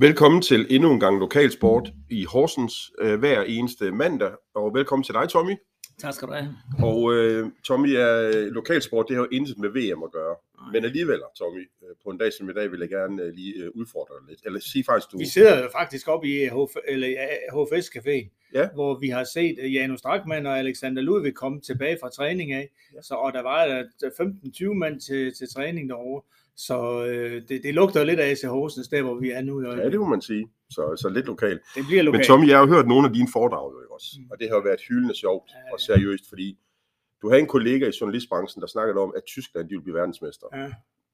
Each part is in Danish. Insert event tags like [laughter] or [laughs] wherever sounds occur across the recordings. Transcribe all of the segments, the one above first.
Velkommen til endnu en gang lokalsport i Horsens øh, hver eneste mandag, og velkommen til dig, Tommy. Tak skal du have. Og øh, Tommy, er, lokalsport det har jo intet med VM at gøre, Nej. men alligevel, Tommy, øh, på en dag som i dag vil jeg gerne øh, lige øh, udfordre dig lidt. Eller sige faktisk, du... Vi sidder jo faktisk oppe i HF, eller HFS Café, Ja. hvor vi har set øh, Janus Drakman og Alexander Ludvig komme tilbage fra træning af. Ja. Så, og der var der 15-20 mand til, til træning derovre. Så øh, det, det lugter jo lidt af AC Horsens, der hvor vi er nu. i Ja, det må man sige. Så, så lidt lokalt. det bliver lokalt. Men Tommy, jeg har jo hørt nogle af dine foredrag jo også, Mm. og det har jo været hyldende sjovt Ja, og ja. seriøst, fordi du havde en kollega i journalistbranchen, der snakkede om, at Tyskland de ville blive verdensmester. Ja.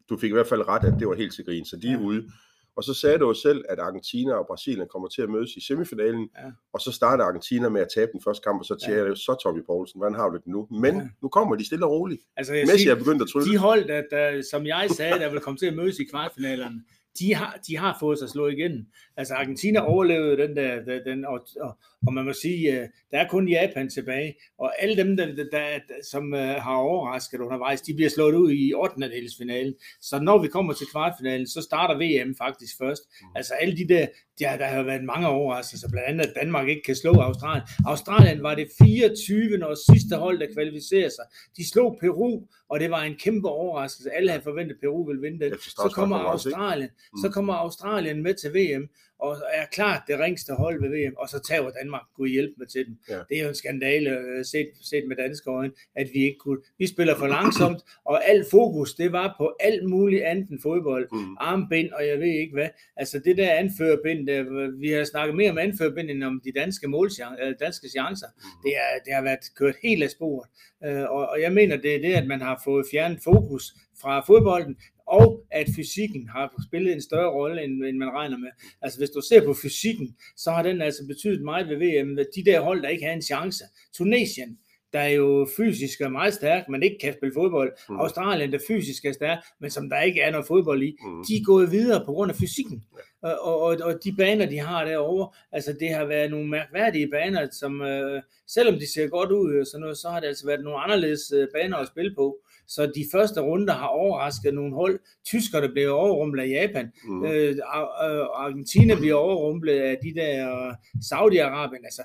Du fik i hvert fald ret, at det var helt til grin, så de er Ja. ude. Og så sagde du jo selv, at Argentina og Brasilien kommer til at mødes i semifinalen, Ja. og så starter Argentina med at tabe den første kamp, og så siger Ja. jeg, så Tommy Poulsen, hvordan har du det nu? Men Ja. nu kommer de stille og roligt. Altså, jeg Messi siger, er begyndt at trylle. de hold, der, der, som jeg sagde, der vil komme til at mødes i kvartfinalerne, de har, de har fået sig slået igen. Altså Argentina overlevede den der, den, den og, og, og man må sige, øh, der er kun Japan tilbage, og alle dem, der, der, der, som øh, har overrasket undervejs, de bliver slået ud i 8. finalen. Så når vi kommer til kvartfinalen, så starter VM faktisk først. Mm. Altså alle de der, ja, der har været mange overraskelser, blandt andet, at Danmark ikke kan slå Australien. Australien var det 24. og sidste hold, der kvalificerer sig. De slog Peru, og det var en kæmpe overraskelse. Alle havde forventet, at Peru ville vinde den. Så kommer? Australien, Mm. så kommer Australien med til VM, og er klart det ringste hold ved VM, og så tager Danmark kunne hjælpe med til dem. Ja. Det er jo en skandale øh, set, set med danske øjne, at vi ikke kunne. Vi spiller for langsomt, [clears throat] og al fokus, det var på alt muligt andet end fodbold. Mm. Armbind, og jeg ved ikke hvad. Altså det der anførbind, der, vi har snakket mere om anførbind, end om de danske, målchan- øh, danske chancer. Mm. Det, er, det har været kørt helt af sporet. Øh, og, og jeg mener, det er det, at man har fået fjernet fokus fra fodbolden, og at fysikken har spillet en større rolle, end, end man regner med. Altså hvis du ser på fysikken, så har den altså betydet meget ved VM. De der hold, der ikke havde en chance. Tunesien, der er jo fysisk er meget stærk, men ikke kan spille fodbold. Mm. Australien, der fysisk er stærk, men som der ikke er noget fodbold i. Mm. De er gået videre på grund af fysikken. Og, og, og, og de baner, de har derovre, altså det har været nogle mærkværdige baner, som øh, selvom de ser godt ud, og sådan noget, så har det altså været nogle anderledes øh, baner at spille på. Så de første runder har overrasket nogle hold. Tyskerne blev overrumplet af Japan. Mm. Øh, øh, Argentina bliver overrumplet af de der øh, Saudi-Arabien. Altså,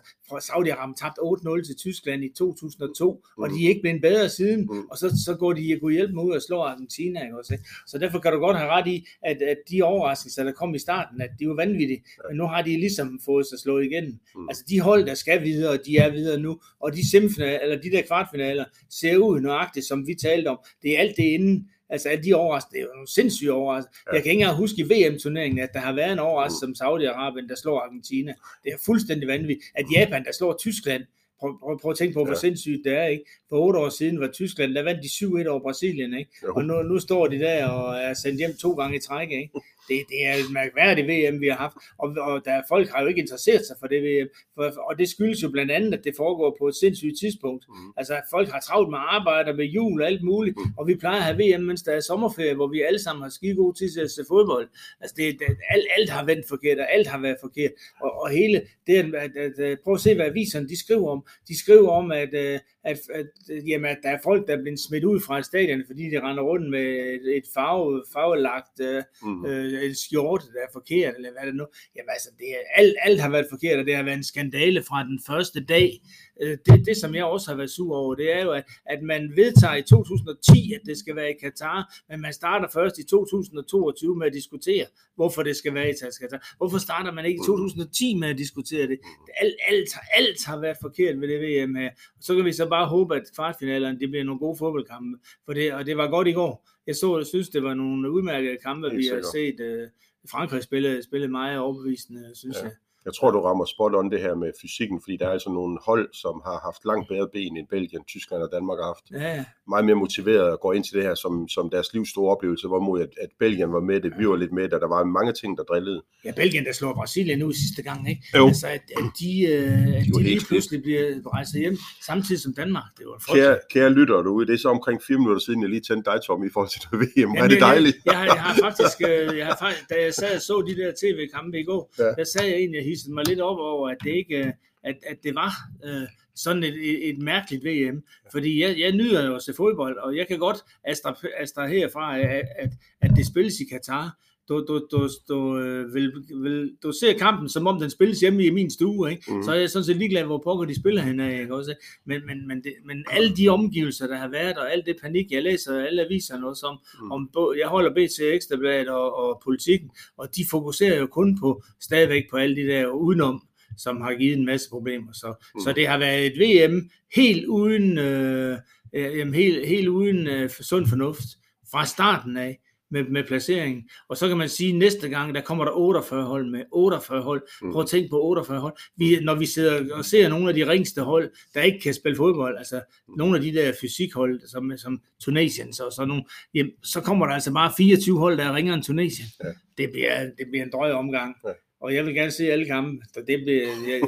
Saudi-Arabien tabte 8-0 til Tyskland i 2002, mm. og de er ikke blevet bedre siden. Mm. Og så, så går de kunne hjælpe ud og slå Argentina. Ikke også? ikke? Så derfor kan du godt have ret i, at, at de overraskelser, der kom i starten, at de var vanvittige. Men nu har de ligesom fået sig slået igen. Mm. Altså de hold, der skal videre, de er videre nu. Og de semifinaler, eller de der kvartfinaler, ser ud nøjagtigt, som vi talte om. Det er alt det inden. Altså alle de overraskelser, det er jo nogle sindssyge overraskelser. Ja. Jeg kan ikke engang huske i VM-turneringen, at der har været en overraskelse som Saudi-Arabien, der slår Argentina. Det er fuldstændig vanvittigt. At Japan, der slår Tyskland, prøv, prøv, prøv at tænke på, hvor Ja. sindssygt det er, ikke? For otte år siden var Tyskland, der vandt de 7-1 over Brasilien, ikke? Jo. Og nu, nu står de der og er sendt hjem to gange i træk, ikke? Det, det er et mærkværdigt VM, vi har haft, og, og der, folk har jo ikke interesseret sig for det VM, for, og det skyldes jo blandt andet, at det foregår på et sindssygt tidspunkt. Mm. Altså, at folk har travlt med arbejde, med jul og alt muligt, Mm. og vi plejer at have VM, mens der er sommerferie, hvor vi alle sammen har skide god tid til at se fodbold. Altså, det, det, alt, alt har vendt forkert, og alt har været forkert, og, og hele det, at, at, at, at, prøv at se, hvad aviserne de skriver om. De skriver om, at, øh, at, at, at, jamen, at der er folk, der er blevet smidt ud fra stadion, fordi de render rundt med et, et farve, farvelagt øh, Mm. øh, en skjorte, der er forkert, eller hvad er det nu? Jamen altså, det er, alt, alt har været forkert, og det har været en skandale fra den første dag. Øh, Det, det, som jeg også har været sur over, det er jo, at, at man vedtager i 2010, at det skal være i Katar, men man starter først i 2022 med at diskutere, hvorfor det skal være i Katar. Hvorfor starter man ikke i 2010 med at diskutere det? Alt, alt, alt har været forkert ved det VM her. Så kan vi så bare håbe, at kvartfinalerne det bliver nogle gode fodboldkampe, for det, og det var godt i går. Jeg så, synes, det var nogle udmærkede kampe, vi har set. Øh, Frankrig spillede, spillede meget overbevisende, synes Ja. jeg. Jeg tror, du rammer spot on det her med fysikken, fordi der er altså nogle hold, som har haft langt bedre ben end Belgien, Tyskland og Danmark har haft. Ja, ja. Meget mere motiveret at gå ind til det her som, som deres livs store oplevelse, hvorimod at, at Belgien var med det, vi var lidt med det, der var mange ting, der drillede. ja, Belgien, der slår Brasilien nu i sidste gang, ikke? Jo. Altså, at, at de, øh, at de lige pludselig bliver rejst hjem, samtidig som Danmark. Det var en frygt. Kære, kære lytter derude, det er så omkring fire minutter siden, jeg lige tændte dig, Tom, i forhold til det VM. Hvor er det dejligt. Jeg, jeg, har, jeg har faktisk, øh, jeg har, da jeg sad og så de der tv-kampe i går, Ja. ja. der sagde jeg egentlig, jeg mig lidt op over, at det ikke, øh, at, at det var øh, sådan et, et, et mærkeligt VM. Fordi jeg, jeg nyder jo at se fodbold, og jeg kan godt astra- abstrahere fra, at, at, at det spilles i Katar du, du, du, du, øh, vil, vil, du ser kampen, som om den spilles hjemme i min stue, ikke? Mm. så er jeg sådan set ligeglad, hvor pokker de spiller hen af, ikke? Også, men, men, men, det, men alle de omgivelser, der har været, og alt det panik, jeg læser alle aviserne også om, mm. om jeg holder BT Ekstrabladet og, og politikken, og de fokuserer jo kun på, stadigvæk på alle de der udenom, som har givet en masse problemer. Så, mm. så det har været et VM helt uden, øh, øh, helt, helt uden øh, sund fornuft fra starten af med, med placeringen. Og så kan man sige, at næste gang, der kommer der 48 hold med. 48 hold. Mm. Prøv at tænke på 48 hold. Vi, når vi sidder og ser nogle af de ringste hold, der ikke kan spille fodbold, altså nogle af de der fysikhold, som, som Tunesiens og sådan nogle, jamen, så kommer der altså bare 24 hold, der er ringere end Tunesien. Ja. Det, bliver, det bliver en drøg omgang. Ja. Og jeg vil gerne se alle kampe. Så det bliver, jeg,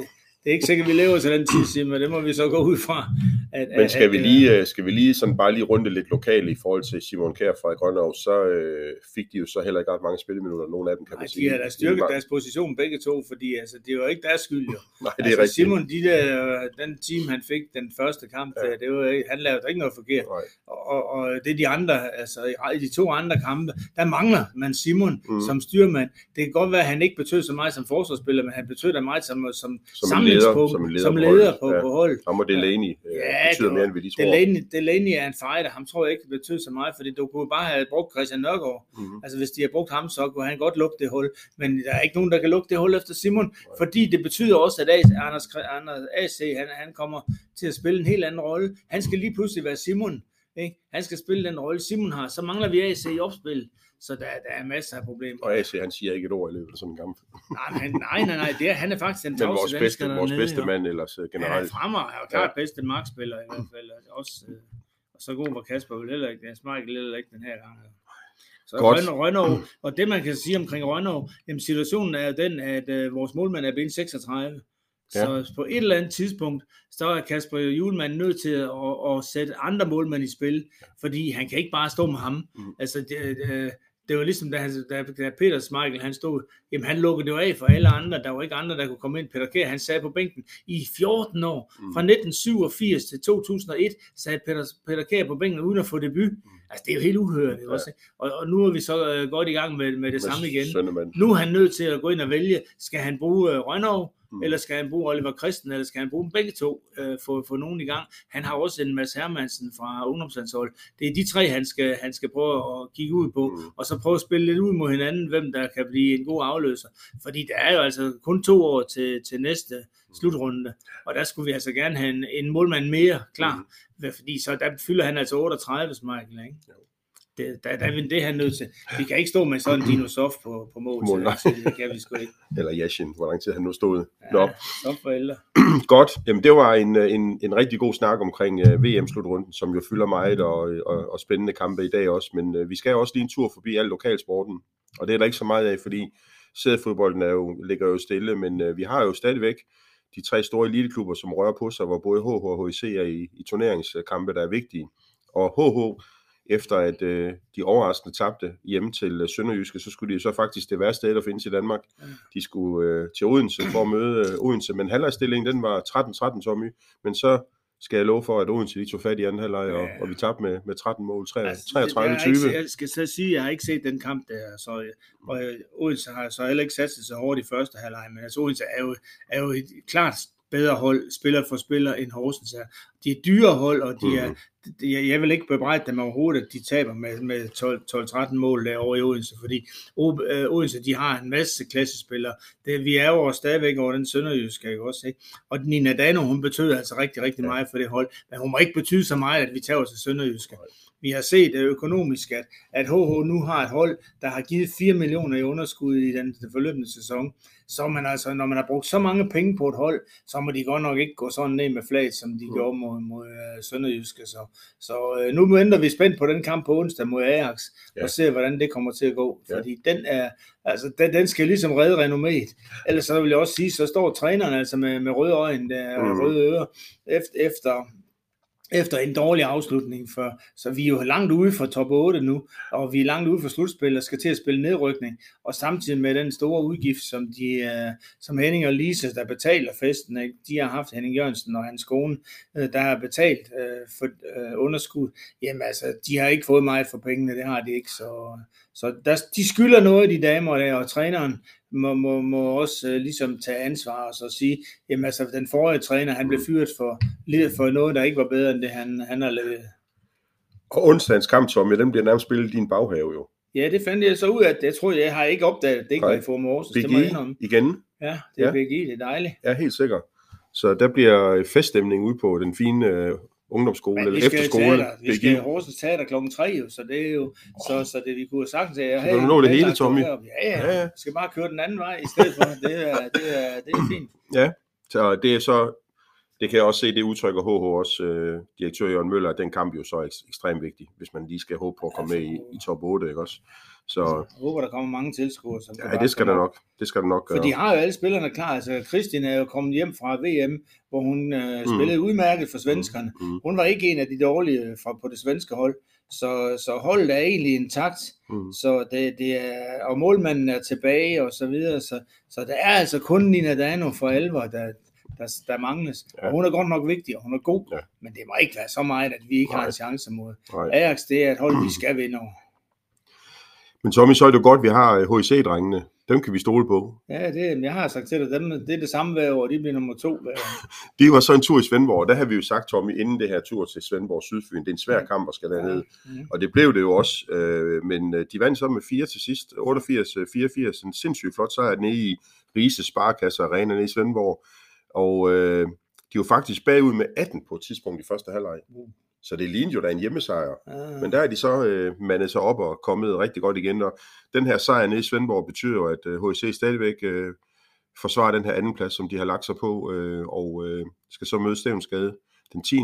det er ikke sikkert, at vi lever til den tid, men det må vi så gå ud fra. At, men skal, at, vi lige, øh, skal vi lige sådan bare lige runde lidt lokalt i forhold til Simon Kjær fra Grønnerov, så øh, fik de jo så heller ikke ret mange spilleminutter, nogle af dem kan man sige. de har da styrket deres position begge to, fordi altså, det var ikke deres skyld jo. [laughs] Nej, det er altså, rigtigt. Simon, de der, den team, han fik den første kamp, ja. der, det var, han lavede ikke noget forkert. Og, og, og, det er de andre, altså i de to andre kampe, der mangler man Simon mm. som styrmand. Det kan godt være, at han ikke betød så meget som forsvarsspiller, men han betød da meget som, som, som samlingspunkt, som leder, som leder på, ja. på hold. Ham og Delaney ja, øh, betyder det, mere, end vi lige tror. Delaney, Delaney er en fighter. Ham tror jeg ikke betød så meget, fordi du kunne bare have brugt Christian Nørgaard. Mm-hmm. Altså hvis de har brugt ham, så kunne han godt lukke det hul. Men der er ikke nogen, der kan lukke det hul efter Simon, Nej. fordi det betyder også, at Anders, Anders AC, han, han kommer til at spille en helt anden rolle. Han skal lige pludselig være Simon. Ikke? Han skal spille den rolle, Simon har. Så mangler vi AC i opspil. Så der, der er masser af problemer. Og AC, han siger ikke et ord i løbet af sådan en kamp. [laughs] nej, nej, nej, nej, det er, han er faktisk den tavse vores bedste, vores bedste mand ellers generelt. Han er fremmer, han er klart ja. bedste markspiller i hvert fald. Også, øh, og så god var Kasper vel heller ikke. Han ikke heller ikke den her gang. Så Godt. Rønnow, og det man kan sige omkring Rønnow, jamen situationen er den, at øh, vores målmand er ben 36. Ja. Så på et eller andet tidspunkt, så er Kasper Julemand nødt til at, at, at sætte andre målmænd i spil, fordi han kan ikke bare stå med ham. Mm. Altså, det, øh, det var ligesom, da, han, da, da Peter Smeichel, han stod, jamen han lukkede det af for alle andre, der var ikke andre, der kunne komme ind. Peter Kjær, han sad på bænken i 14 år, mm. fra 1987 til 2001, sad Peter, Peter Kjær på bænken uden at få debut. Mm. Altså, det er jo helt uhørt. Ja. Også. Og, og nu er vi så uh, godt i gang med, med det med samme igen. Søndermand. Nu er han nødt til at gå ind og vælge, skal han bruge uh, Rønnow, mm. eller skal han bruge Oliver Christen, eller skal han bruge dem begge to, uh, for, for nogen i gang. Han har også en Mads Hermansen fra ungdomslandshold. Det er de tre, han skal, han skal prøve at kigge ud på, mm. og så prøve at spille lidt ud mod hinanden, hvem der kan blive en god afløser. Fordi der er jo altså kun to år til, til næste mm. slutrunde, og der skulle vi altså gerne have en, en målmand mere klar, mm. fordi så der fylder han altså 38, Michael, ikke? Jo det, der, der er det, han nødt til. Vi kan ikke stå med sådan en [clears throat] dinosoft på, på mål, mål så, det kan vi sgu ikke. [laughs] Eller Yashin, hvor lang tid han nu stod. Ja, Nå. forældre. [clears throat] Godt, jamen det var en, en, en rigtig god snak omkring uh, øh, VM-slutrunden, som jo fylder meget og, og, og spændende kampe i dag også, men uh, vi skal også lige en tur forbi al lokalsporten, og det er der ikke så meget af, fordi sædfodbolden er jo, ligger jo stille, men uh, vi har jo stadigvæk de tre store eliteklubber, som rører på sig, hvor både HH og HIC er i, i turneringskampe, der er vigtige. Og HH efter at øh, de overraskende tabte hjemme til øh, Sønderjyske, så skulle de så faktisk det værste sted, der findes i Danmark. De skulle øh, til Odense for at møde øh, Odense, men halvlejsstillingen den var 13-13 Tommy, men så skal jeg love for, at Odense de tog fat i anden halvleg, og, og vi tabte med, med 13 mål, 33-20. Altså, jeg skal så sige, at jeg har ikke set den kamp der, så og øh, Odense har så heller ikke sat sig så hårdt i første halvleg, men altså Odense er jo, er jo et klart bedre hold, spiller for spiller, end Horsens er. De er dyre hold, og de er, mm. jeg vil ikke bebrejde dem overhovedet, at de taber med, med 12-13 mål derovre i Odense, fordi øh, Odense, de har en masse klassespillere. Det, vi er jo stadigvæk over den sønderjyske, ikke også? Ikke? Og Nina Dano, hun betyder altså rigtig, rigtig meget for det hold, men hun må ikke betyde så meget, at vi tager til sønderjyske. Vi har set øh, økonomisk, at, at HH nu har et hold, der har givet 4 millioner i underskud i den forløbende sæson. Så man altså, når man har brugt så mange penge på et hold, så må de godt nok ikke gå sådan ned med flag, som de mm. gjorde mod, mod uh, Sønderjyske. Så, så uh, nu venter vi spændt på den kamp på onsdag mod Ajax, ja. og se, hvordan det kommer til at gå. Ja. Fordi den er, altså, den, den skal ligesom redde renomméet. Ellers så vil jeg også sige, så står træneren altså med, med røde øjne der, mm. røde ører, efter, efter efter en dårlig afslutning. For, så vi er jo langt ude for top 8 nu, og vi er langt ude for slutspil og skal til at spille nedrykning. Og samtidig med den store udgift, som, de, uh, som Henning og Lise, der betaler festen, ikke? de har haft Henning Jørgensen og hans kone, uh, der har betalt uh, for uh, underskud. Jamen altså, de har ikke fået meget for pengene, det har de ikke. Så, så der, de skylder noget, de damer der, og træneren må, må, må også uh, ligesom tage ansvar og så sige, jamen altså, den forrige træner, han blev fyret for, lidt for noget, der ikke var bedre end det, han, han har lavet. Og onsdagens kamp, Tommy, den bliver nærmest spillet i din baghave jo. Ja, det fandt jeg så ud af. Jeg tror, jeg har ikke opdaget, det ikke var i Form Aarhus. Det må jeg indrømme. igen. Ja, det er ja. BGI, det er dejligt. Ja, helt sikkert. Så der bliver feststemning ude på den fine uh, ungdomsskole eller efterskole. Teater. Vi skal i Horsens Teater klokken 3, jo, så det er jo, så, så det vi kunne sagtens sige, hey, du nå det hele, Tommy. Ja, ja, ja, vi skal bare køre den anden vej i stedet for. Det er, det er, det er [clears throat] fint. Ja, så det er så, det kan jeg også se, det udtrykker HH også, øh, direktør Jørgen Møller, at den kamp jo så er ekstremt vigtig, hvis man lige skal håbe på at komme med i, i top 8, ikke også? Så, jeg håber, der kommer mange tilskuere. Som ja, det skal der nok. Det skal der nok gøre. For de har jo alle spillerne klar. Altså, Christine er jo kommet hjem fra VM, hvor hun øh, mm. spillede udmærket for svenskerne. Mm. Mm. Hun var ikke en af de dårlige fra, på det svenske hold. Så, så holdet er egentlig intakt. Mm. Så det, det er, og målmanden er tilbage og så videre. Så, så der er altså kun Nina Dano for alvor, der, der, der mangles. Ja. Og hun er godt nok vigtig, og hun er god. Ja. Men det må ikke være så meget, at vi ikke Nej. har en chance mod Nej. Ajax. Det er et hold, vi skal vinde over. Men Tommy, så er det jo godt, at vi har HIC-drengene. Øh, dem kan vi stole på. Ja, det, jeg har sagt til dig, dem, det er det samme hver år, de bliver nummer to hver år. [laughs] det var så en tur i Svendborg, der har vi jo sagt, Tommy, inden det her tur til Svendborg Sydfyn, det er en svær kamp at skal derned. Ja. Ja. Og det blev det jo også, øh, men øh, de vandt så med 4 til sidst, 88-84, en sindssygt flot sejr nede i Rises Sparkasse Arena nede i Svendborg. Og øh, de var faktisk bagud med 18 på et tidspunkt i første halvleg. Mm. Så det lignede jo da en hjemmesejr. Ah. Men der er de så øh, mandet sig op og kommet rigtig godt igen. Og den her sejr nede i Svendborg betyder jo, at øh, HC stadigvæk øh, forsvarer den her anden plads, som de har lagt sig på, øh, og øh, skal så møde Stævnsgade den 10.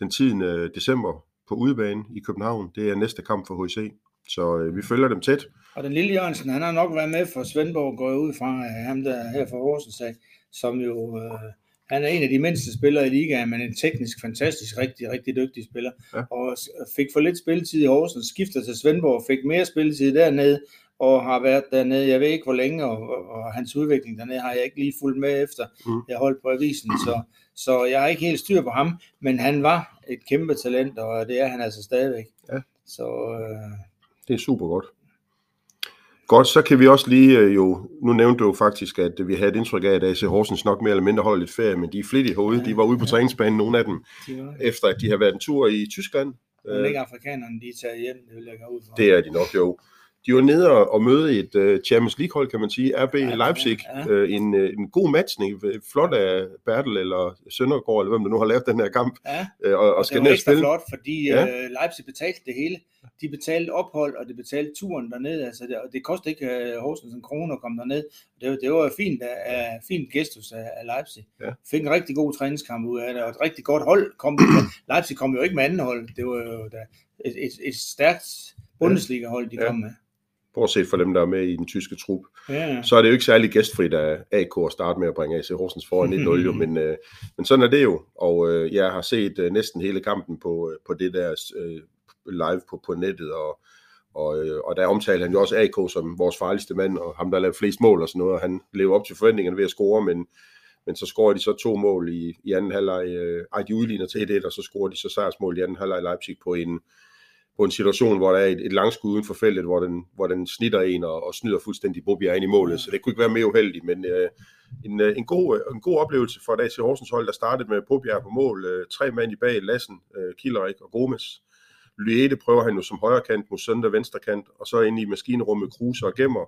Den 10. december på udebane i København. Det er næste kamp for HC. Så øh, vi følger dem tæt. Og den lille Jørgensen, han har nok været med for Svendborg, går ud fra øh, ham der her fra Horsens, som jo... Øh, han er en af de mindste spillere i ligaen, men en teknisk fantastisk, rigtig, rigtig dygtig spiller. Ja. Og fik for lidt spilletid i Horsens, skifter til Svendborg, fik mere spilletid dernede, og har været dernede, jeg ved ikke hvor længe, og, og, og hans udvikling dernede har jeg ikke lige fulgt med efter. Mm. Jeg holdt på avisen, så, så jeg har ikke helt styr på ham, men han var et kæmpe talent, og det er han altså stadigvæk. Ja. Så, øh... Det er super godt. Godt, så kan vi også lige øh, jo, nu nævnte du jo faktisk, at vi havde et indtryk af, at AC Horsens nok mere eller mindre holder lidt ferie, men de er flittige herude, de var ude på træningsbanen, nogle af dem, de efter at de har været en tur i Tyskland. Men ikke afrikanerne, de er taget hjem, det vil jeg gå ud fra. Det er de nok jo de var nede og møde et uh, Champions League hold, kan man sige, RB ja, Leipzig. Ja, ja. Uh, en, uh, en god matchning, flot af Bertel eller Søndergaard, eller hvem der nu har lavet den her kamp. Ja, uh, og, og skal det var ekstra spille. flot, fordi ja. uh, Leipzig betalte det hele. De betalte ophold, og de betalte turen derned. Altså, det, og det kostede ikke uh, Horsens en krone at komme derned. Det, det var fint, uh, fint gestus af, af Leipzig. Ja. Fik en rigtig god træningskamp ud af det, og et rigtig godt hold kom. [clears throat] Leipzig kom jo ikke med anden hold. Det var jo da et, et, et stærkt Bundesliga-hold, de ja. kom med bortset fra dem, der er med i den tyske trup, ja. så er det jo ikke særlig gæstfrit af AK at starte med at bringe AC Horsens foran 1-0, jo, [laughs] men, øh, men sådan er det jo, og øh, jeg har set øh, næsten hele kampen på, øh, på det der øh, live på, på nettet, og, og, øh, og der omtalte han jo også AK som vores farligste mand, og ham, der lavede flest mål og sådan noget, og han lever op til forventningerne ved at score, men, men så scorer de så to mål i, i anden halvleg, øh, ej, de udligner til 1-1, og så scorer de så sejrsmål i anden halvleg i Leipzig på en, på en situation, hvor der er et, et langskud uden for feltet, hvor den, hvor den snitter en og, og snyder fuldstændig Bobia ind i målet, så det kunne ikke være mere uheldigt, men øh, en, øh, en, god, en god oplevelse for et AC Horsens hold, der startede med Bobia på mål, øh, tre mand i bag, Lassen, øh, Killerik og Gomes. Lyede prøver han jo som højre kant, Musunda venstre kant, og så ind i maskinrummet Kruse og Gemmer,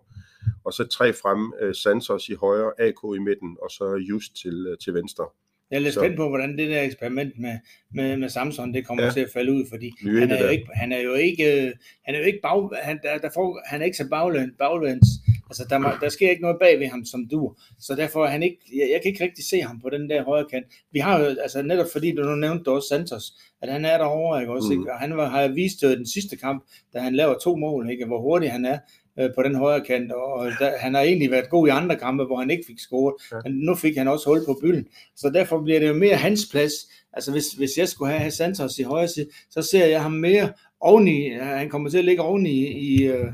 og så tre frem, øh, Sansos i højre, AK i midten, og så Just til, øh, til venstre. Jeg er lidt spændt på, hvordan det der eksperiment med, med, med Samson, det kommer ja. til at falde ud, fordi han er, jo ikke, han er jo ikke, øh, han er jo ikke bag, han, der, der får, han er ikke så baglæns, baglæns. Altså, der, der sker ikke noget bag ved ham, som du. Så derfor er han ikke, jeg, jeg kan ikke rigtig se ham på den der højre kant. Vi har jo, altså netop fordi du nu nævnte også Santos, at han er derovre, ikke også, mm. ikke? Og han var, har vist den sidste kamp, da han laver to mål, ikke? Hvor hurtig han er øh, på den højre kant, og der, han har egentlig været god i andre kampe, hvor han ikke fik scoret, ja. men nu fik han også hul på bylden, så derfor bliver det jo mere hans plads, altså hvis, hvis jeg skulle have Santos i højre side, så ser jeg ham mere oveni, han kommer til at ligge oveni i, øh,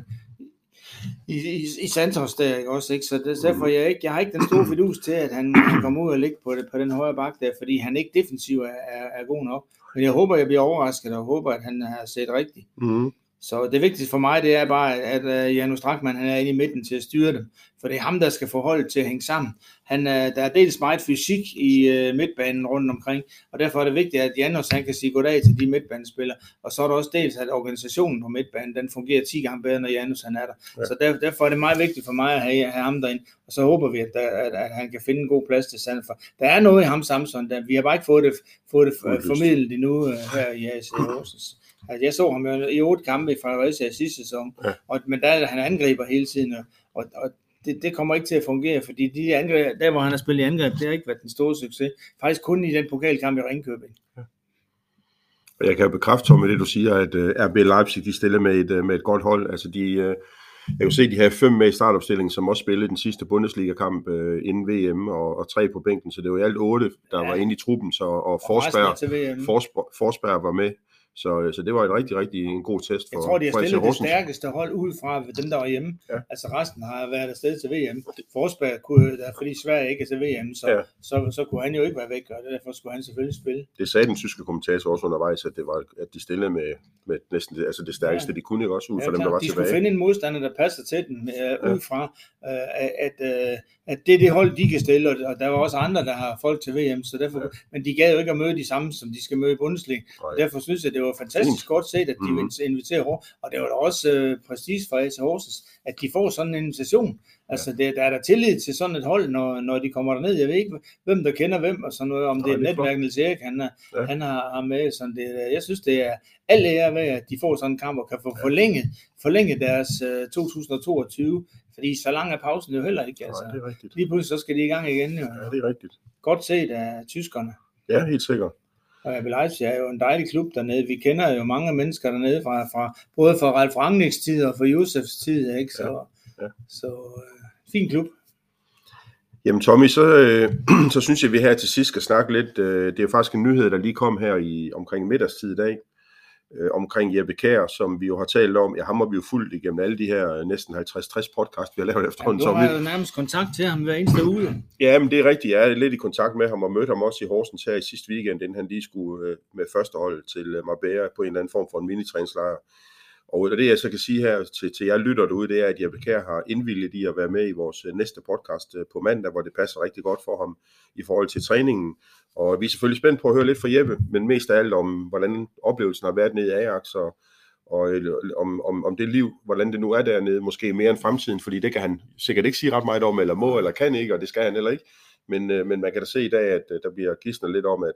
i, i, i Santos der, ikke også, ikke? Så det, derfor jeg ikke, jeg har ikke den store fidus til, at han, han kommer ud og ligge på, det, på den højre bak der, fordi han ikke defensiv er, er, er god nok. Men jeg håber, jeg bliver overrasket, og håber, at han har set rigtigt. Mm. Så det vigtigste for mig, det er bare, at uh, Janus Strakman, han er inde i midten til at styre dem. For det er ham, der skal få holdet til at hænge sammen. Han, uh, der er dels meget fysik i uh, midtbanen rundt omkring, og derfor er det vigtigt, at Janus han kan sige goddag til de midtbanespillere. Og så er der også dels, at organisationen på midtbanen, den fungerer 10 gange bedre, når Janus han er der. Ja. Så der, derfor er det meget vigtigt for mig at have, have ham derinde. Og så håber vi, at, der, at, at han kan finde en god plads til Sandefjord. Der er noget i ham, Samson. Der, vi har bare ikke fået det, fået det formidlet endnu uh, her i AC Horsens. Altså, jeg så ham jo i otte kampe i Fredericia sidste sæson, ja. og, men der er han angriber hele tiden, og, og det, det kommer ikke til at fungere, fordi de angreb, der hvor han har spillet i angreb, det har ikke været den store succes. Faktisk kun i den pokalkamp i Ringkøbing. Ja. Og jeg kan jo bekræfte, Tom, med det du siger, at uh, øh, RB Leipzig, de stiller med et, uh, med et godt hold. Altså de, uh, jeg kan se, at de har fem med i startopstillingen, som også spillede den sidste Bundesliga-kamp uh, inden VM, og, og tre på bænken, så det var i alt otte, der ja. var inde i truppen, så, og, og Forsberg, Forsberg, Forsberg var med. Så, øh, så det var et rigtig, rigtig en god test for Jeg tror, de har stillet det stærkeste hold ud fra dem, der var hjemme. Ja. Altså resten har været afsted til VM. Forsberg kunne, fordi Sverige ikke er til VM, så, ja. så, så, så kunne han jo ikke være væk, og derfor skulle han selvfølgelig spille. Det sagde den tyske kommentator også undervejs, at, det var, at de stillede med, med næsten det, altså det stærkeste, ja. de kunne ikke også ud ja, for dem, der var de tilbage. De skulle finde en modstander, der passer til den, uh, ja. ud fra, uh, at, uh, at det er det hold, de kan stille, og der var også andre, der har folk til VM, så derfor, ja. men de gad jo ikke at møde de samme, som de skal møde i Bundesliga. Derfor synes jeg, det var fantastisk godt set, at de mm. inviterer hårdt, og det var da også øh, præcis for AC Horsens, at de får sådan en invitation. Altså, det, der er der tillid til sådan et hold, når, når de kommer derned. Jeg ved ikke, hvem der kender hvem, og sådan noget, om det er et netværk, Niels Erik, han, er, ja. han har, har med. Sådan det, jeg synes, det er alle ære ved, at de får sådan en kamp, og kan få ja. forlænget, forlænget deres uh, 2022, fordi så lang er pausen jo heller ikke. Altså. Nej, det er rigtigt. Lige pludselig så skal de i gang igen. Jo. Ja, det er rigtigt. Godt set af tyskerne. Ja, helt sikkert. RB Leipzig er jo en dejlig klub dernede. Vi kender jo mange mennesker dernede fra, fra både fra Ralf Rangnicks tid og fra Josefs tid, ikke? Så, ja. Ja. så uh, fin klub. Jamen Tommy, så, øh, [clears throat] så synes jeg, at vi her til sidst skal snakke lidt. Øh, det er jo faktisk en nyhed, der lige kom her i omkring middagstid i dag, øh, omkring Jeppe Kær, som vi jo har talt om. Ja, ham har vi jo fulgt igennem alle de her øh, næsten 50-60 podcast, vi har lavet efterhånden. Ja, du har jo nærmest kontakt til ham hver eneste uge. Ja, men det er rigtigt. Jeg er lidt i kontakt med ham og mødte ham også i Horsens her i sidste weekend, inden han lige skulle øh, med første hold til øh, Marbella på en eller anden form for en minitræningslejr. Og det jeg så kan sige her til, til jer lytter derude, det er, at Jeppe Kær har indvilget i at være med i vores øh, næste podcast øh, på mandag, hvor det passer rigtig godt for ham i forhold til træningen. Og vi er selvfølgelig spændt på at høre lidt fra Jeppe, men mest af alt om, hvordan oplevelsen har været nede i Ajax, og, og om, om, om det liv, hvordan det nu er dernede, måske mere end fremtiden, fordi det kan han sikkert ikke sige ret meget om, eller må, eller kan ikke, og det skal han heller ikke. Men, øh, men man kan da se i dag, at der bliver gidsnet lidt om, at,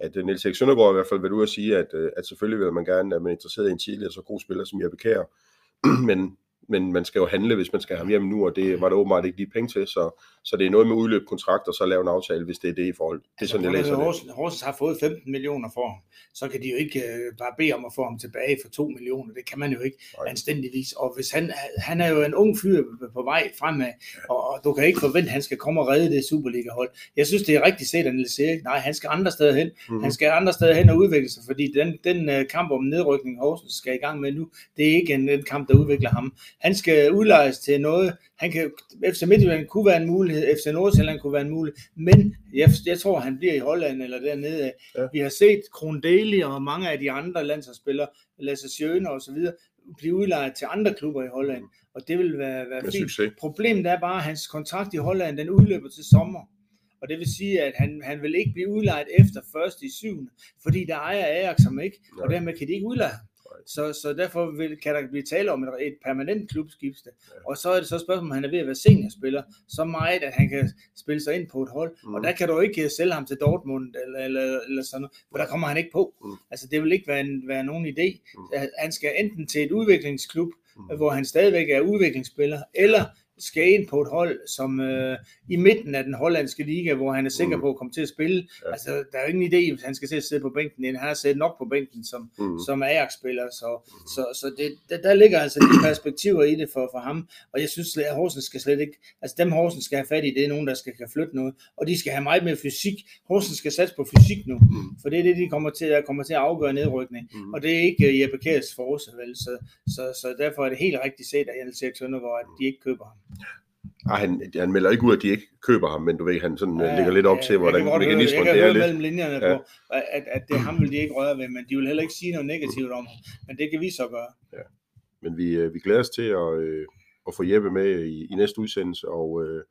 at øh, Niels Erik Søndergaard i hvert fald vil ud og sige, at, øh, at selvfølgelig vil man gerne, at man er interesseret i en tidligere så god spiller som Jeppe Kjær, [clears throat] men men man skal jo handle, hvis man skal have ham hjem nu, og det var der åbenbart ikke lige penge til, så, så det er noget med udløb kontrakt, og så lave en aftale, hvis det er det i forhold. Det er altså, sådan, jeg læser det. Horsens har fået 15 millioner for ham, så kan de jo ikke uh, bare bede om at få ham tilbage for 2 millioner, det kan man jo ikke Nej. anstændigvis, og hvis han, han er jo en ung fyr på vej fremad, og, og du kan ikke forvente, at han skal komme og redde det Superliga-hold. Jeg synes, det er rigtig set, at Niels Erik, nej, han skal andre steder hen, mm-hmm. han skal andre steder hen og udvikle sig, fordi den, den uh, kamp om nedrykning Horsens skal i gang med nu, det er ikke en, en kamp, der udvikler ham. Han skal udlejes til noget. Han kan, FC Midtjylland kunne være en mulighed, FC Nordsjælland kunne være en mulighed, men jeg, jeg tror, han bliver i Holland eller dernede. Ja. Vi har set Kron Daly og mange af de andre landsholdsspillere, Lasse Sjøne og så videre, blive udlejet til andre klubber i Holland, og det vil være, være fint. Succes. Problemet er bare, at hans kontrakt i Holland, den udløber til sommer. Og det vil sige, at han, han vil ikke blive udlejet efter først i syvende, fordi der ejer Ajax som ikke, og dermed kan de ikke udleje så, så derfor vil, kan der blive tale om et, et permanent klubskifte. Ja. Og så er det så spørgsmålet, om han er ved at være seniorspiller, så meget, at han kan spille sig ind på et hold. Mm. Og der kan du ikke sælge ham til Dortmund, eller, eller, eller sådan noget, for der kommer han ikke på. Mm. Altså det vil ikke være, en, være nogen idé. Mm. Han skal enten til et udviklingsklub, mm. hvor han stadigvæk er udviklingsspiller, eller skal ind på et hold, som øh, i midten af den hollandske liga, hvor han er sikker mm. på at komme til at spille. Ja. Altså, der er jo ingen idé, hvis han skal til at sidde på bænken, han har siddet nok på bænken som, mm. som Ajax-spiller, så, mm. så, så det, der, der ligger altså de perspektiver i det for, for ham, og jeg synes, at Horsens skal slet ikke, altså dem Horsens skal have fat i, det er nogen, der skal kan flytte noget, og de skal have meget mere fysik. Horsens skal satse på fysik nu, mm. for det er det, de kommer til, der kommer til at afgøre nedrykning, mm. og det er ikke uh, Jeppe Kærs force, vel, så, så, så derfor er det helt rigtigt set af Jens Erik Søndergaard, at de ikke køber ham. Ah, han, han melder ikke ud, at de ikke køber ham, men du ved, han sådan, ja, Ja, lægger lidt op ja, til, hvordan jeg høre- mekanismen Jeg kan det er lidt. mellem linjerne Ja. på, at, at det ham vil de ikke røre ved, men de vil heller ikke sige noget negativt om ham. Men det kan vi så gøre. Men vi, øh, vi glæder os til at, øh, at få Jeppe med i, i næste udsendelse, og, øh,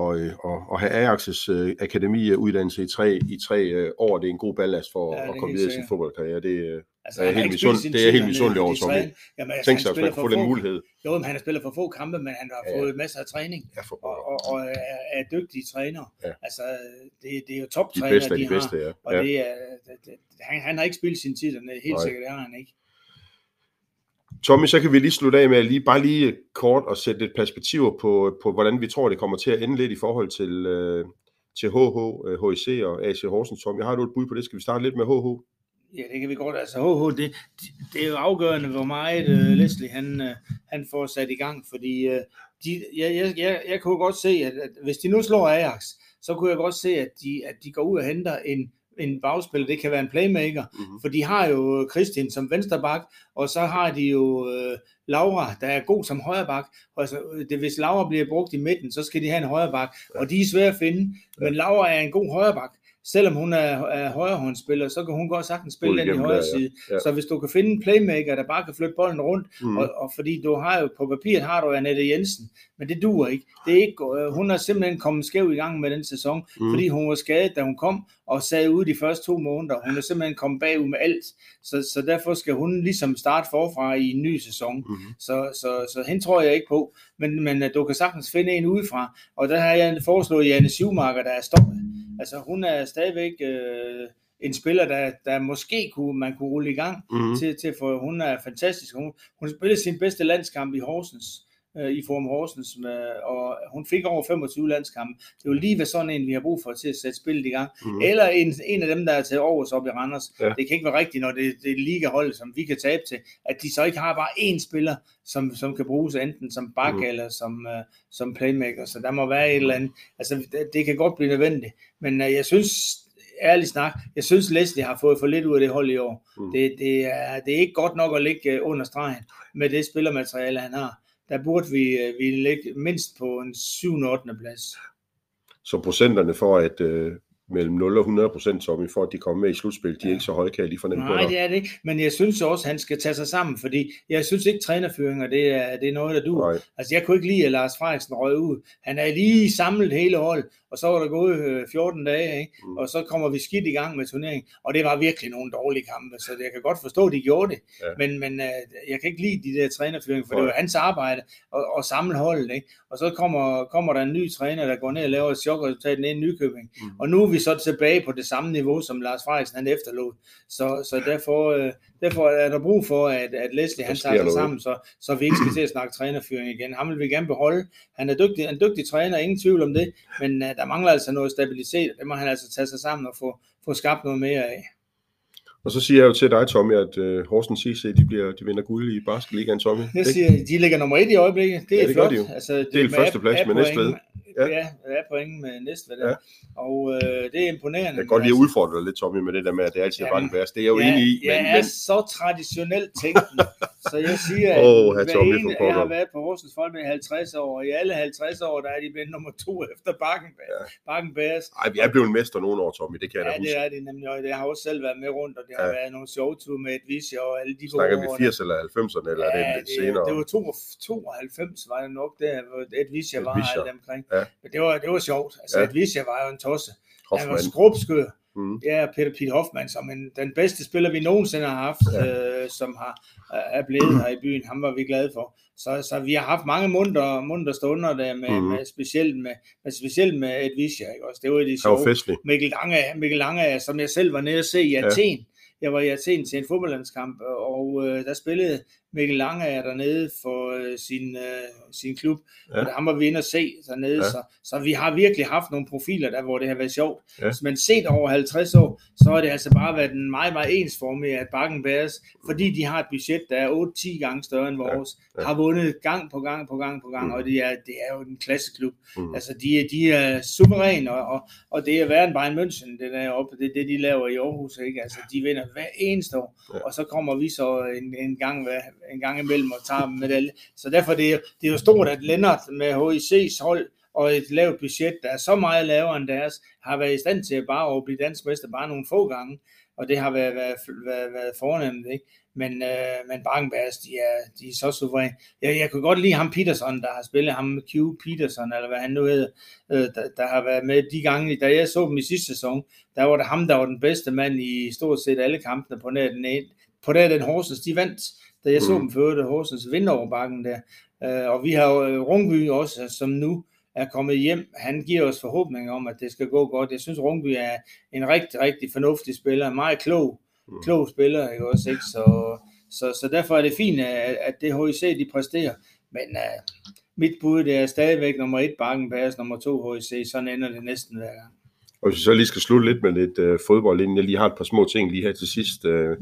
og, øh, og, og have Ajax's øh, akademiuddannelse i tre, i tre øh, år. Det er en god ballast for Ja, er at komme videre i sin fodboldkarriere. Det, øh, Altså, er har helt misund- det er helt misundelig over, de træner. Jamen, altså, tænk sig, at man får den få- mulighed. Jo, men han har spillet for få kampe, men han har Ja. fået masser af træning. Ja, for, Og, og, og er, er dygtige træner. Ja. Altså, det, det er jo de toptræner, bedste af de de bedste, ja. har. Og ja. det er, det, han, han har ikke spillet sin tid. Helt Nej. sikkert, har han ikke. Tommy, så kan vi lige slutte af med lige, bare lige kort og sætte lidt perspektiver på, på, hvordan vi tror, det kommer til at ende lidt i forhold til, øh, til HH, HIC øh, og AC Horsens. Tommy, har du et bud på det? Skal vi starte lidt med HH? Ja, det kan vi godt. Altså, HH, det, det er jo afgørende, hvor meget øh, Leslie han, øh, han får sat i gang, fordi øh, de, jeg, jeg, jeg, jeg kunne godt se, at, at hvis de nu slår Ajax, så kunne jeg godt se, at de, at de går ud og henter en, en bagspiller. Det kan være en playmaker, Mhm. for de har jo Christian som vensterbak, og så har de jo øh, Laura, der er god som højreback. Og altså, øh, det, hvis Laura bliver brugt i midten, så skal de have en højreback, og de er svære at finde. Men Laura er en god højreback. Selvom hun er, er højrehåndsspiller, så kan hun godt sagtens spille den i højre der, ja. side. Ja. Så hvis du kan finde en playmaker, der bare kan flytte bolden rundt, Mm. og, og fordi du har jo på papiret har du Annette Jensen, men det duer ikke. Det er ikke øh, hun er simpelthen kommet skæv i gang med den sæson, Mm. mm. fordi hun var skadet, da hun kom, og sad ude de første to måneder. Hun er simpelthen kommet bagud med alt, så, så derfor skal hun ligesom starte forfra i en ny sæson. Mhm. Så, så, så hende tror jeg ikke på, men, men øh, du kan sagtens finde en udefra, og der har jeg foreslået Janne Schumacher, der er stoppet. Altså hun er stadigvæk øh, en spiller, der, der måske kunne, man kunne rulle i gang Mhm. til, til for hun er fantastisk. Hun, hun spillede sin bedste landskamp i Horsens, øh, i Forum Horsens, med, og hun fik over 25 landskampe. Det vil lige være sådan en, vi har brug for til at sætte spillet i gang. Mhm. Mm. Eller en, en af dem, der er til overs op i Randers. Ja. Det kan ikke være rigtigt, når det, det er ligahold, som vi kan tabe til, at de så ikke har bare én spiller, som, som kan bruges enten som bak mm. eller som, uh, som playmaker. Så der må være et eller andet. Altså, det, det kan godt blive nødvendigt. Men uh, jeg synes, ærligt snak, jeg synes Leslie har fået for lidt ud af det hold i år. Mm. Mm. Det, det, er, det er ikke godt nok at ligge øh, under stregen med det spillermateriale, han har. Der burde vi, øh, vi ligge mindst på en 7. 8. plads. Så procenterne for, at øh, mellem 0 og 100 procent, Tommy, for at de kommer med i slutspil, de er ikke så høje, kan jeg lige fornemme på Nej, dig. det er det ikke. Men jeg synes også, at han skal tage sig sammen, fordi jeg synes ikke, trænerføringer, det er, det er noget, der du. Nej. Altså, jeg kunne ikke lide, at Lars Frederiksen røg ud. Han er lige samlet hele hold, og så var der gået øh, 14 dage, ikke? Mm. og så kommer vi skidt i gang med turneringen. Og det var virkelig nogle dårlige kampe, så jeg kan godt forstå, at de gjorde det. Ja. Men, men øh, jeg kan ikke lide de der trænerføringer, for det Nej. var hans arbejde at, at samle holdet. Ikke? Og så kommer, kommer der en ny træner, der går ned og laver et chokresultat ned i Nykøbing. Mm. Og nu er vi så tilbage på det samme niveau, som Lars Frederiksen han efterlod. Så, så derfor, øh, derfor er der brug for, at, at Leslie han tager sig sammen, så, så vi ikke skal til at snakke trænerføring igen. Han vil vi gerne beholde. Han er dygtig, en dygtig træner, ingen tvivl om det, men uh, der mangler altså noget stabilitet, og det må han altså tage sig sammen og få, få skabt noget mere af. Og så siger jeg jo til dig, Tommy, at øh, Horsens CC, de, bliver, de vinder guld i basketligaen, Tommy. Jeg siger, de ligger nummer et i øjeblikket. Det er Ja, det flot. de jo. Altså, Det er med førsteplads A- med A-point. Ja. Ja, ja er point med Næstved. Ja. Ja. Og øh, det er imponerende. Jeg kan godt lide at Altså, udfordre dig lidt, Tommy, med det der med, at det altid er Jamen, værst. Det er jeg jo ja, enig i, Jeg men, er men så traditionelt tænkende, [laughs] så jeg siger, at hr. hver Tommy ene, jeg har været på Horsens Folkebæk i 50 år, og i alle 50 år, der er de blevet nummer to efter Bakken, ja. Bakken Bærs. ej, vi er blevet mester nogle år, Tommy, det kan jeg Ja, da det huske. er det nemlig, og jeg har også selv været med rundt, og det har Ja. været nogle sjove ture med et visje og alle de Snakker vi år, 80 eller 90'erne, eller er det det, senere? det var 92, var det nok, der, hvor et visje var Edvisia. alt omkring. Ja. Men det var, det var sjovt. Altså, Ja. ja. visje var jo en tosse. Han var Hoffmann. skrubskør. Mm. Ja, Peter Piet Hoffmann, som en, den bedste spiller, vi nogensinde har haft, ja. øh, som har, er blevet her i byen. Ham var vi glade for. Så, så vi har haft mange munter, munter stunder der, med, mm-hmm. med, specielt med, med, specielt med Edvicia, ikke også? Det var de sjove. Mikkel Lange, Mikkel Lange, som jeg selv var nede og se i Ja. Athen. Jeg var i Athen til en fodboldlandskamp, og øh, der spillede Mikkel Lange er dernede for øh, sin, øh, sin klub, Ja. og ham var vi inde og se dernede, Ja. så, så vi har virkelig haft nogle profiler der, hvor det har været sjovt. Ja. Men set over 50 år, så har det altså bare været en meget, meget ensformig at Bakken Bears, fordi de har et budget, der er 8-10 gange større end vores, Ja. ja. har vundet gang på gang på gang på gang, Mhm. og det er, det er jo en klasseklub. Mm. Altså, de, er- de er suveræne, og, og, og det er værre end Bayern München, det der oppe, det er det, de laver i Aarhus, ikke? Altså, de vinder hver eneste år, ja. og så kommer vi så en, en gang hver, en gang imellem og tager medalje. Så derfor det er det er jo stort, at Lennart med HIC's hold og et lavt budget, der er så meget lavere end deres, har været i stand til at bare at blive dansk mester bare nogle få gange, og det har været, været, været, været fornemt, ikke? Men, øh, men Brangenbergs, de er, de er så suveræne. Jeg, jeg kunne godt lide ham Peterson, der har spillet ham Q Peterson, eller hvad han nu hedder, øh, der, der, har været med de gange, da jeg så dem i sidste sæson, der var det ham, der var den bedste mand i stort set alle kampene på nær den, ene, på nær den Horsens, de vandt, da jeg så Mm. dem før, Horsens vinder over bakken der. Øh, og vi har jo øh, Rungby også, som nu er kommet hjem. Han giver os forhåbninger om, at det skal gå godt. Jeg synes, Rungby er en rigtig, rigtig fornuftig spiller, en meget klog, Mm. klog spiller, ikke også, ikke? Så, så, så derfor er det fint, at, at det HIC, de præsterer. Men uh, mit bud, det er stadigvæk nummer et, Bakken Pass, nummer to, HIC. Sådan ender det næsten hver gang. Og hvis vi så lige skal slutte lidt med lidt øh, fodbold, inden jeg lige har et par små ting lige her til sidst. Øh,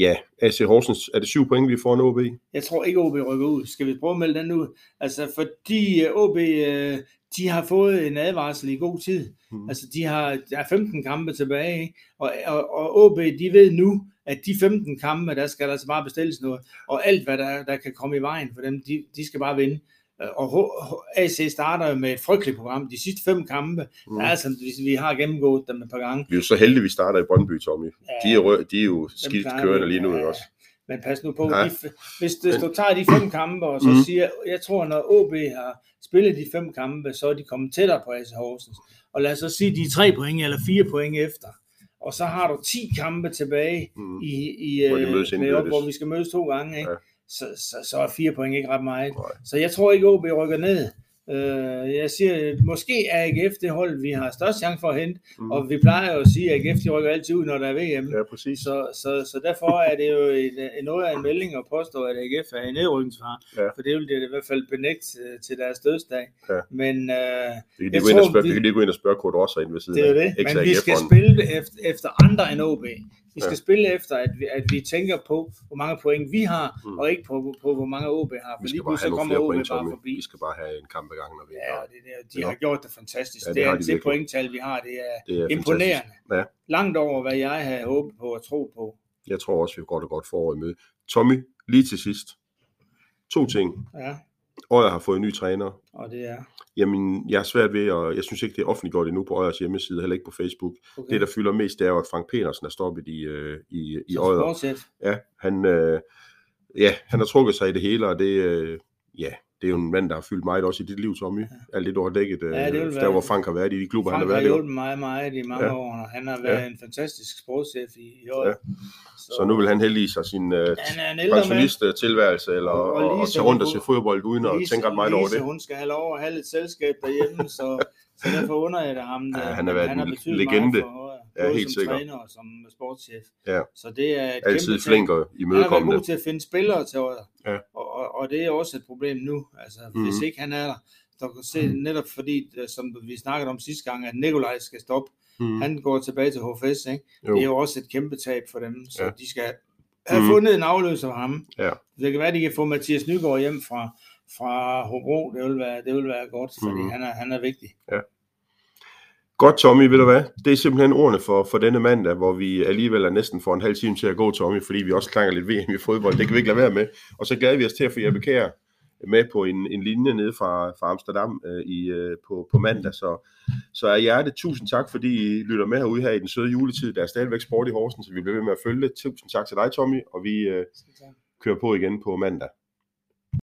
ja, AC Horsens, er det syv point, vi får en OB? Jeg tror ikke, OB rykker ud. Skal vi prøve at melde den ud? Altså, fordi øh, OB, øh, de har fået en advarsel i god tid. Mm. Altså, de har, der er 15 kampe tilbage, ikke? Og, og, og OB, de ved nu, at de 15 kampe, der skal der altså bare bestilles noget. Og alt, hvad der, der kan komme i vejen for dem, de, de skal bare vinde. Øh, Og AC starter jo med et frygteligt program. De sidste fem kampe, Mm. der er altså, hvis vi har gennemgået dem et par gange. Vi er jo så heldige, at vi starter i Brøndby, Tommy. Ja. De er, de er jo skidt kørende lige nu, ja, også? Men pas nu på, Ja. de, hvis, hvis du tager de fem kampe, og så mm. siger, jeg tror, når OB har spillet de fem kampe, så er de kommet tættere på AC Horsens. Og lad os så sige, de er tre point eller fire point efter. Og så har du 10 kampe tilbage Mm. i, i Hvor de øh, mødes indbyrdes. hvor vi skal mødes to gange. Ikke? Ja. Så, så, så er fire point ikke ret meget. Nej. Så jeg tror ikke, OB rykker ned. Øh, jeg siger, måske er AGF det hold, vi har størst chance for at hente. Mm. Og vi plejer jo at sige, at AGF de rykker altid ud, når der er VM. Ja, præcis. Så, så, så derfor er det jo et, en noget af en melding at påstå, at AGF er i nedrykningsfar. Ja. For det vil det i hvert fald benægte øh, til deres dødsdag. Ja. Men øh, Det kan de jeg tror, spørge, vi- det kan de gå ind og spørge Kurt Rosser ind ved siden det er jo det. Men vi skal spille efter, efter andre end OB. Vi skal Ja. spille efter, at vi, at vi tænker på, hvor mange point vi har, Mm. og ikke på, på, hvor mange OB har. For Vi skal lige bare pludselig kommer OB point, bare forbi. Vi skal bare have en kamp ad gangen, når vi Ja, det der, de Ja. har gjort det fantastisk. Ja, det det, er de det pointtal, vi har, det er, Det er imponerende. fantastisk. Ja. Langt over, hvad jeg havde håbet på og tro på. Jeg tror også, vi går det godt forår i møde. Tommy, lige til sidst. To ting. Ja, Øjer har fået en ny træner. og det er... Jamen, jeg er svært ved, og jeg synes ikke, det er offentliggjort endnu på Øjers hjemmeside, heller ikke på Facebook. Okay. Det, der fylder mest, det er jo, at Frank Petersen er stoppet i, øh, i, i Så Øjer. fortsæt. Ja, han, øh, ja, han har trukket sig i det hele, og det, øh, ja, det er jo en mand, der har fyldt meget også i dit liv, Tommy. Alt det, du har dækket, øh, Ja, det der hvor Frank har været i de klubber, han Frank har har været i. hjulpet mig meget i mange Ja. ja. år, og han har været Ja. ja. en fantastisk sportschef i, i år. Ja. Så nu vil han heldige sig sin øh, han mand. pensionist-tilværelse, eller Og- og og, tage rundt og se fodbold uden at Lise- tænke ret meget over Lise, det. hun skal have lov at have lidt selskab derhjemme, så, så derfor under jeg det ham. Ja, der. han har været han har en legende. For, Ja, både helt som sikkert. træner og som sportschef. Ja. Så det er Altid flink og Han har været imødekommende. god til at finde spillere til Højer. Ja. Og, det er også et problem nu. Altså, Mhm. hvis ikke han er der, så kan se netop fordi, øh, som vi snakkede om sidste gang, at Nikolaj skal stoppe. Mm. Han går tilbage til HFS, ikke? Jo. Det er jo også et kæmpe tab for dem, så Ja. ja. de skal have Mhm. fundet en afløser for ham. Ja. Det kan være, at de kan få Mathias Nygaard hjem fra, fra Hobro. Det vil være, det vil være godt, fordi Mhm. mm. han, er, han er vigtig. Godt, Tommy, ved du hvad? Det er simpelthen ordene for, for denne mandag, hvor vi alligevel er næsten for en halv time til at gå, Tommy, fordi vi også klanger lidt VM i fodbold. Det kan vi ikke lade være med. Og så glæder vi os til at få Jeppe Kjær med på en, en linje nede fra, fra Amsterdam øh, i, øh, på, på mandag. Så, så er hjertet tusind tak, fordi I lytter med herude her i den søde juletid. Der er stadigvæk sport i Horsen, så vi bliver ved med at følge det. Tusind tak til dig, Tommy, og vi øh, kører på igen på mandag.